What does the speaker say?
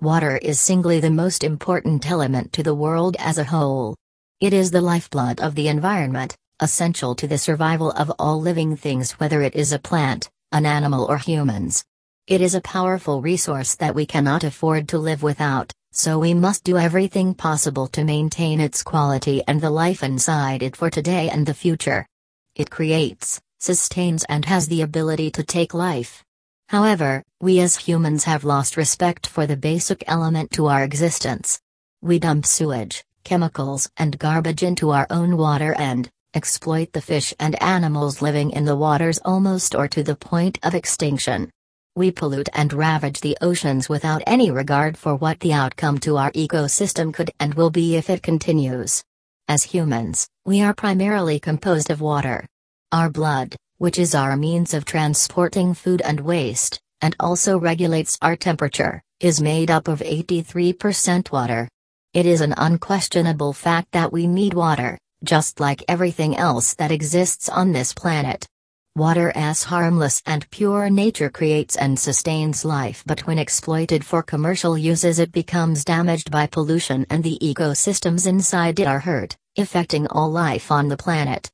Water is singly the most important element to the world as a whole. It is the lifeblood of the environment, essential to the survival of all living things, whether it is a plant, an animal, or humans. It is a powerful resource that we cannot afford to live without, so we must do everything possible to maintain its quality and the life inside it for today and the future. It creates, sustains, and has the ability to take life. However, we as humans have lost respect for the basic element to our existence. We dump sewage, chemicals, and garbage into our own water and exploit the fish and animals living in the waters almost or to the point of extinction. We pollute and ravage the oceans without any regard for what the outcome to our ecosystem could and will be if it continues. As humans, we are primarily composed of water. Our blood, which is our means of transporting food and waste, and also regulates our temperature, is made up of 83% water. It is an unquestionable fact that we need water, just like everything else that exists on this planet. Water as harmless and pure nature creates and sustains life but when exploited for commercial uses it becomes damaged by pollution and the ecosystems inside it are hurt, affecting all life on the planet.